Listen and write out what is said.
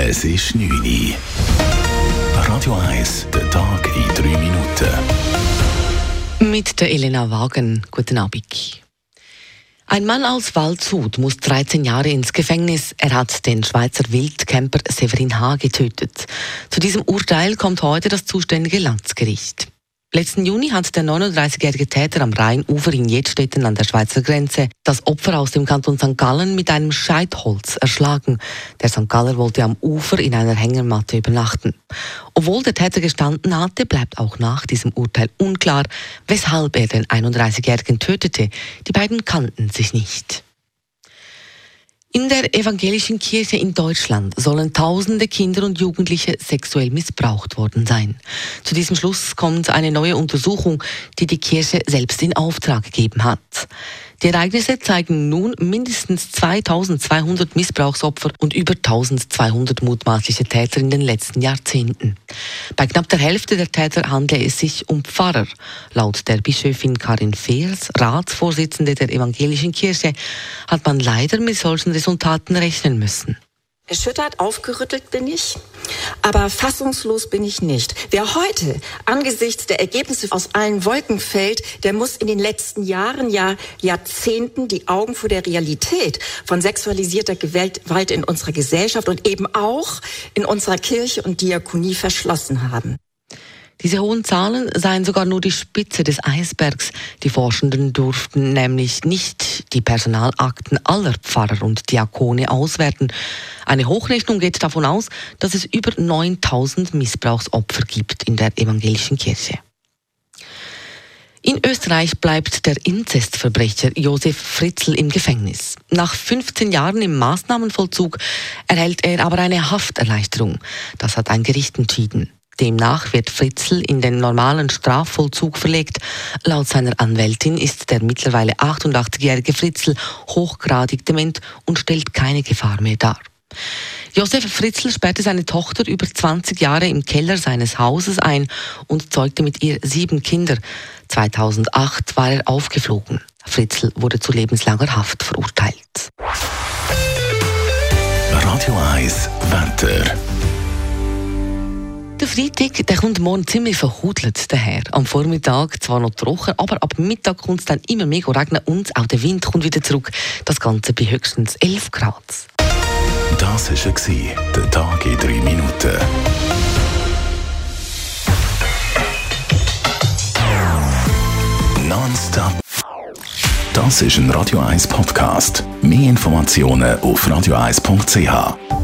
Es ist 9 Uhr. Radio 1, der Tag in 3 Minuten. Mit der Elena Wagen. Guten Abend. Ein Mann aus Waldshut muss 13 Jahre ins Gefängnis. Er hat den Schweizer Wildcamper Severin H. getötet. Zu diesem Urteil kommt heute das zuständige Landsgericht. Letzten Juni hat der 39-jährige Täter am Rheinufer in Jedstetten an der Schweizer Grenze das Opfer aus dem Kanton St. Gallen mit einem Scheitholz erschlagen. Der St. Galler wollte am Ufer in einer Hängermatte übernachten. Obwohl der Täter gestanden hatte, bleibt auch nach diesem Urteil unklar, weshalb er den 31-jährigen tötete. Die beiden kannten sich nicht. In der evangelischen Kirche in Deutschland sollen tausende Kinder und Jugendliche sexuell missbraucht worden sein. Zu diesem Schluss kommt eine neue Untersuchung, die die Kirche selbst in Auftrag gegeben hat. Die Ereignisse zeigen nun mindestens 2200 Missbrauchsopfer und über 1200 mutmaßliche Täter in den letzten Jahrzehnten. Bei knapp der Hälfte der Täter handle es sich um Pfarrer. Laut der Bischöfin Karin Feers, Ratsvorsitzende der evangelischen Kirche, hat man leider mit solchen Resultaten rechnen müssen. Erschüttert, aufgerüttelt bin ich, aber fassungslos bin ich nicht. Wer heute angesichts der Ergebnisse aus allen Wolken fällt, der muss in den letzten Jahren, ja Jahrzehnten die Augen vor der Realität von sexualisierter Gewalt in unserer Gesellschaft und eben auch in unserer Kirche und Diakonie verschlossen haben. Diese hohen Zahlen seien sogar nur die Spitze des Eisbergs. Die Forschenden durften nämlich nicht die Personalakten aller Pfarrer und Diakone auswerten. Eine Hochrechnung geht davon aus, dass es über 9000 Missbrauchsopfer gibt in der evangelischen Kirche. In Österreich bleibt der Inzestverbrecher Josef Fritzl im Gefängnis. Nach 15 Jahren im Maßnahmenvollzug erhält er aber eine Hafterleichterung. Das hat ein Gericht entschieden. Demnach wird Fritzl in den normalen Strafvollzug verlegt. Laut seiner Anwältin ist der mittlerweile 88-jährige Fritzl hochgradig dement und stellt keine Gefahr mehr dar. Josef Fritzl sperrte seine Tochter über 20 Jahre im Keller seines Hauses ein und zeugte mit ihr sieben Kinder. 2008 war er aufgeflogen. Fritzl wurde zu lebenslanger Haft verurteilt. Radio 1, Wetter. Freitag der kommt morgen ziemlich verhudelt daher. Am Vormittag zwar noch trocken, aber ab Mittag kommt es dann immer mehr regnen und auch der Wind kommt wieder zurück. Das Ganze bei höchstens 11 Grad. Das war der Tag in drei Minuten. Nonstop. Das ist ein Radio 1 Podcast. Mehr Informationen auf radio1.ch.